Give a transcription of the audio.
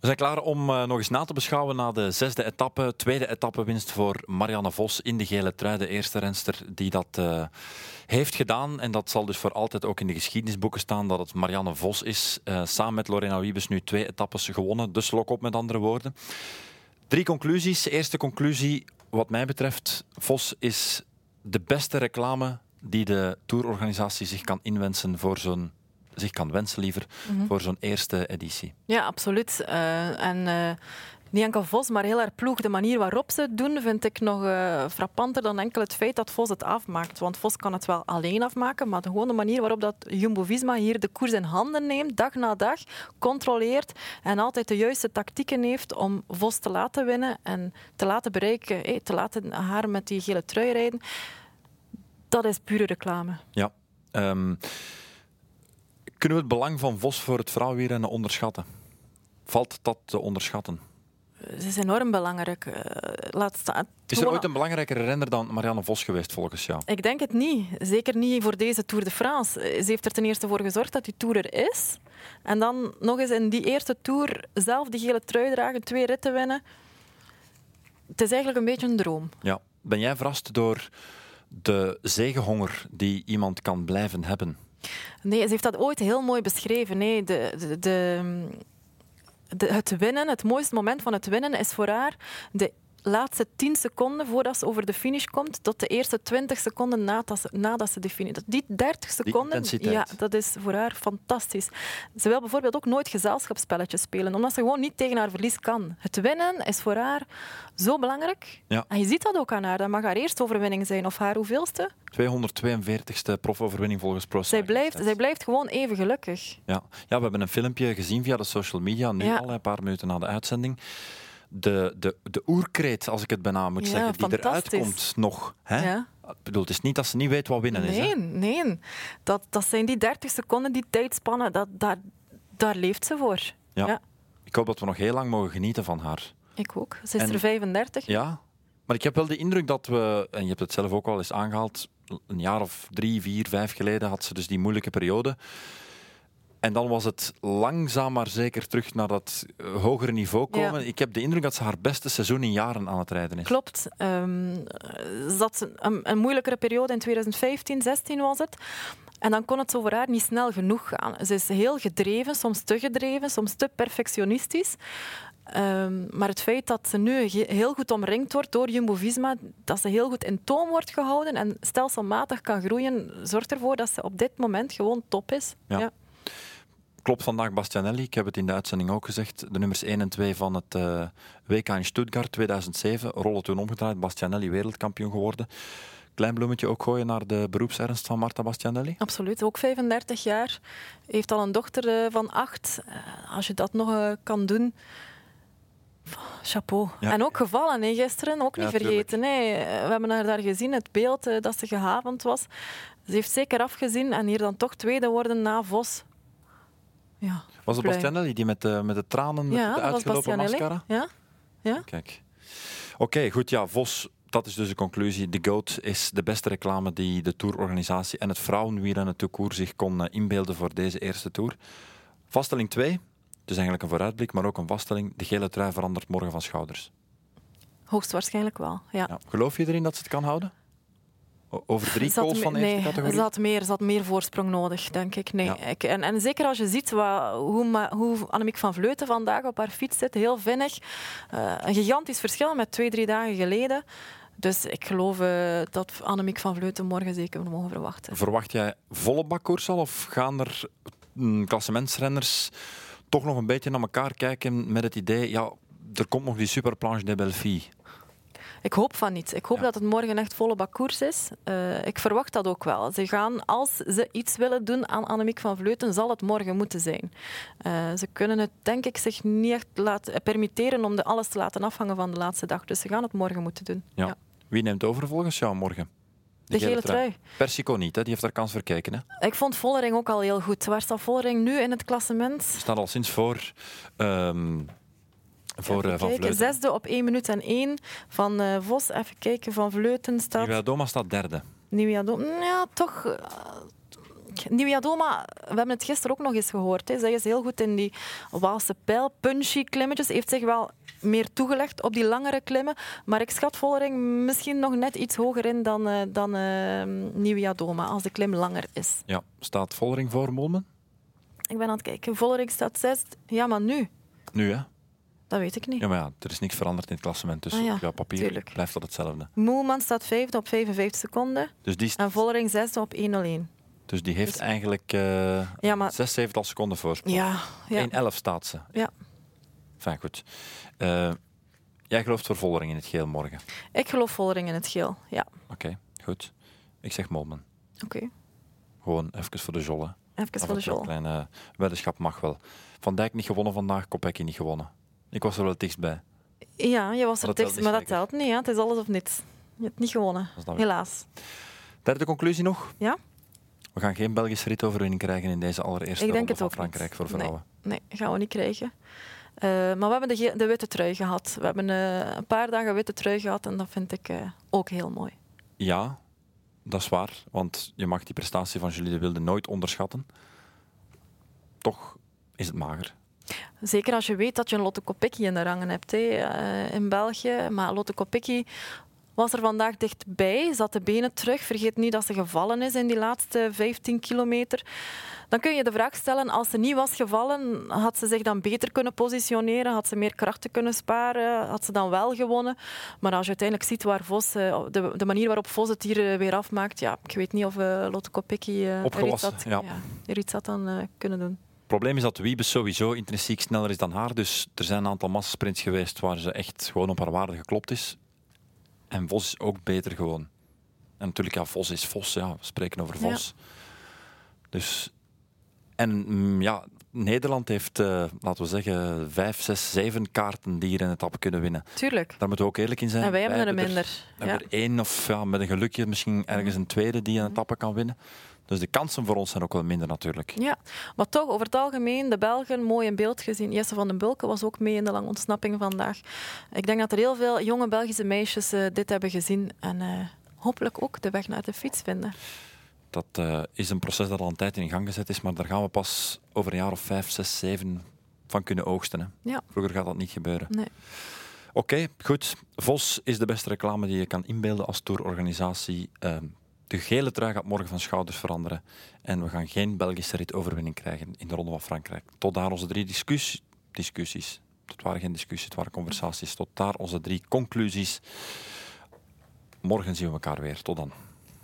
We zijn klaar om uh, nog eens na te beschouwen na de zesde etappe. Tweede etappewinst voor Marianne Vos in de gele trui. De eerste renster die dat uh, heeft gedaan. En dat zal dus voor altijd ook in de geschiedenisboeken staan dat het Marianne Vos is. Uh, samen met Lorena Wiebes nu twee etappes gewonnen. Dus lok op met andere woorden. Drie conclusies. Eerste conclusie, wat mij betreft, Vos is de beste reclame die de tourorganisatie zich kan inwensen voor zo'n zich kan wensen liever mm -hmm. voor zo'n eerste editie. Ja, absoluut. Uh, en uh, niet enkel Vos, maar heel erg ploeg. De manier waarop ze het doen, vind ik nog uh, frappanter dan enkel het feit dat Vos het afmaakt. Want Vos kan het wel alleen afmaken, maar de, gewoon de manier waarop dat Jumbo-Visma hier de koers in handen neemt, dag na dag, controleert en altijd de juiste tactieken heeft om Vos te laten winnen en te laten bereiken, te laten haar met die gele trui rijden. Dat is pure reclame. Ja. Um, kunnen we het belang van Vos voor het vrouwenwielrennen onderschatten? Valt dat te onderschatten? Het is enorm belangrijk. Uh, laat staan. Is er ooit een belangrijkere renner dan Marianne Vos geweest, volgens jou? Ik denk het niet. Zeker niet voor deze Tour de France. Ze heeft er ten eerste voor gezorgd dat die Tour er is. En dan nog eens in die eerste Tour zelf die gele trui dragen, twee ritten winnen. Het is eigenlijk een beetje een droom. Ja. Ben jij verrast door de zegenhonger die iemand kan blijven hebben? Nee, ze heeft dat ooit heel mooi beschreven. Nee, de, de, de, het winnen, het mooiste moment van het winnen is voor haar de laatste 10 seconden voordat ze over de finish komt, tot de eerste 20 seconden nadat ze, nadat ze de finish. Die 30 seconden, Die ja, dat is voor haar fantastisch. Ze wil bijvoorbeeld ook nooit gezelschapsspelletjes spelen, omdat ze gewoon niet tegen haar verlies kan. Het winnen is voor haar zo belangrijk. Ja. En je ziet dat ook aan haar. Dat mag haar eerste overwinning zijn, of haar hoeveelste? 242ste profoverwinning volgens Pro zij blijft, zij blijft gewoon even gelukkig. Ja. ja, we hebben een filmpje gezien via de social media, nu Ja. al een paar minuten na de uitzending. De, de, de oerkreet, als ik het bijna moet Ja, zeggen, die eruit komt nog. Hè? Ja. Ik bedoel, het is niet dat ze niet weet wat winnen is. Hè? Nee, nee. Dat, dat zijn die 30 seconden, die tijdspannen, dat, daar, daar leeft ze voor. Ja. Ja. Ik hoop dat we nog heel lang mogen genieten van haar. Ik ook. Ze is En- er 35. Ja, maar ik heb wel de indruk dat we, en je hebt het zelf ook al eens aangehaald, een jaar of drie, vier, vijf geleden had ze dus die moeilijke periode. En dan was het langzaam maar zeker terug naar dat eh, hogere niveau komen. Ja. Ik heb de indruk dat ze haar beste seizoen in jaren aan het rijden is. Klopt. Ehm, ze had een, een moeilijkere periode in 2015, 16 was het. En dan kon het zo voor haar niet snel genoeg gaan. Ze is heel gedreven, soms te gedreven, soms te perfectionistisch. Ehm, maar het feit dat ze nu heel goed omringd wordt door Jumbo-Visma, dat ze heel goed in toom wordt gehouden en stelselmatig kan groeien, zorgt ervoor dat ze op dit moment gewoon top is. Ja. Klopt vandaag Bastianelli, ik heb het in de uitzending ook gezegd, de nummers 1 en 2 van het eh, WK in Stuttgart 2007, rollen toen omgedraaid, Bastianelli wereldkampioen geworden. Klein bloemetje ook gooien naar de beroepsernst van Marta Bastianelli? Absoluut, ook 35 jaar. Heeft al een dochter eh, van acht. Eh, Als je dat nog kan doen, chapeau. Ja. En ook gevallen hè, gisteren, ook niet Ja, vergeten. hè. We hebben haar daar gezien, het beeld dat ze gehavend was. Ze heeft zeker afgezien en hier dan toch tweede worden na Vos. Ja, Was het. Bastianelli die met de, met de tranen, met ja de was uitgelopen mascara? Ja? Kijk. Oké, goed. Ja, Vos, dat is dus de conclusie. De GOAT is de beste reclame die de tourorganisatie en het vrouwenwielrennen tout court zich kon eh, inbeelden voor deze eerste tour. Vaststelling 2, dus eigenlijk een vooruitblik, maar ook een vaststelling. De gele trui verandert morgen van schouders. Hoogstwaarschijnlijk wel. Ja. Ja. Geloof je erin dat ze het kan houden? Over drie me- van de eerste nee, categorie? Ze had, meer, had meer voorsprong nodig, denk ik. Nee. Ja. ik en, en zeker als je ziet wat, hoe, hoe Annemiek van Vleuten vandaag op haar fiets zit, heel vinnig. Eh, een gigantisch verschil met twee, drie dagen geleden. Dus ik geloof eh, dat Annemiek van Vleuten morgen zeker mogen verwachten. Verwacht jij volle bakkoers al of gaan er mm, klassementsrenners toch nog een beetje naar elkaar kijken met het idee, ja, er komt nog die superplanche de Belfie. Ik hoop van niet. Ik hoop Ja. dat het morgen echt volle bakkoers is. Eh, ik verwacht dat ook wel. Ze gaan, als ze iets willen doen aan Annemiek van Vleuten, zal het morgen moeten zijn. Eh, ze kunnen het, denk ik, zich niet echt laten, permitteren om de alles te laten afhangen van de laatste dag. Dus ze gaan het morgen moeten doen. Ja. Wie neemt over volgens jou morgen? De gele trui. Persico niet, hè? die heeft daar kans voor kijken. Hè? Ik vond Vollering ook al heel goed. Waar staat Vollering nu in het klassement? Staat al sinds voor, ehm, voor Even eh, Van kijken. Vleuten. Zesde op 1 minuut en 1 van eh, Vos. Even kijken, Van Vleuten staat... Nivea Doma staat derde. Nieuwia Dom. Ja, toch. eh, Nieuwiadoma, we hebben het gisteren ook nog eens gehoord. Hè. Zij is heel goed in die Waalse pijl, punchy klimmetjes. Heeft zich wel meer toegelegd op die langere klimmen. Maar ik schat Vollering misschien nog net iets hoger in dan, uh, dan uh, Nieuwiadoma, als de klim langer is. Ja, staat Vollering voor Molmen? Ik ben aan het kijken. Vollering staat zes. Ja, maar nu? Nu, hè? Dat weet ik niet. Ja, maar ja, er is niks veranderd in het klassement, dus ah, ja, op jouw papier tuurlijk. blijft dat hetzelfde. Moelman staat vijfde op 55 seconden. Dus die En Vollering zesde op 101. Dus die heeft dus... eigenlijk uh, ja, maar... 6, 7 seconden voorsprong. Ja, ja. 1-11 staat ze. Ja. Fijn, goed. Uh, jij gelooft voor Vollering in het geel morgen? Ik geloof Vollering in het geel, ja. Oké, okay, goed. Ik zeg Molman. Oké. Okay. Gewoon even voor de jolle. Even voor de jolle. Een kleine weddenschap mag wel. Van Dijk niet gewonnen vandaag, Kopecky niet gewonnen. Ik was er wel het dichtstbij. Ja, je was er dichtst, maar dat telt niet. Hè? Het is alles of niets. Je hebt niet gewonnen, helaas. Derde conclusie nog? Ja? We gaan geen Belgische ritoverwinning krijgen in deze allereerste Ik denk ronde van Frankrijk voor vrouwen. Nee, nee, gaan we niet krijgen. Uh, maar we hebben de, de, witte trui gehad. We hebben uh, een paar dagen witte trui gehad en dat vind ik uh, ook heel mooi. Ja, dat is waar. Want je mag die prestatie van Julie de Wilde nooit onderschatten. Toch is het mager. Zeker als je weet dat je een Lotte Kopecky in de rangen hebt hè, in België. Maar Lotte Kopecky was er vandaag dichtbij, zat de benen terug. Vergeet niet dat ze gevallen is in die laatste 15 kilometer. Dan kun je de vraag stellen, als ze niet was gevallen, had ze zich dan beter kunnen positioneren? Had ze meer krachten kunnen sparen? Had ze dan wel gewonnen? Maar als je uiteindelijk ziet waar Vos, eh, de, de manier waarop Vos het hier eh, weer afmaakt, ja, ik weet niet of Lotte Kopecky er iets had, ja. er iets had dan uh, kunnen doen. Het probleem is dat Wiebes sowieso intrinsiek sneller is dan haar. Dus er zijn een aantal massasprints geweest waar ze echt gewoon op haar waarde geklopt is. En Vos is ook beter gewoon. En natuurlijk, ja, Vos is Vos. Ja, we spreken over Vos. Dus, en mm, ja, Nederland heeft, uh, laten we zeggen, vijf, zes, zeven kaarten die hier in het etappe kunnen winnen. Tuurlijk. Daar moeten we ook eerlijk in zijn. En wij hebben er minder. We hebben er één of ja, met een gelukje misschien ergens een tweede die een etappe kan winnen. Dus de kansen voor ons zijn ook wel minder natuurlijk. Ja, maar toch over het algemeen, de Belgen mooi in beeld gezien. Jesse van den Bulken was ook mee in de lange ontsnapping vandaag. Ik denk dat er heel veel jonge Belgische meisjes uh, dit hebben gezien en uh, hopelijk ook de weg naar de fiets vinden. Dat uh, is een proces dat al een tijd in gang gezet is, maar daar gaan we pas over een jaar of vijf, zes, zeven van kunnen oogsten. Hè. Ja. Vroeger gaat dat niet gebeuren. Nee. Oké, okay, goed. Vos is de beste reclame die je kan inbeelden als tourorganisatie. Ehm, de gele trui gaat morgen van schouders veranderen. En we gaan geen Belgische ritoverwinning krijgen in de Ronde van Frankrijk. Tot daar onze drie discussies. Het waren geen discussies, het waren conversaties. Tot daar onze drie conclusies. Morgen zien we elkaar weer. Tot dan.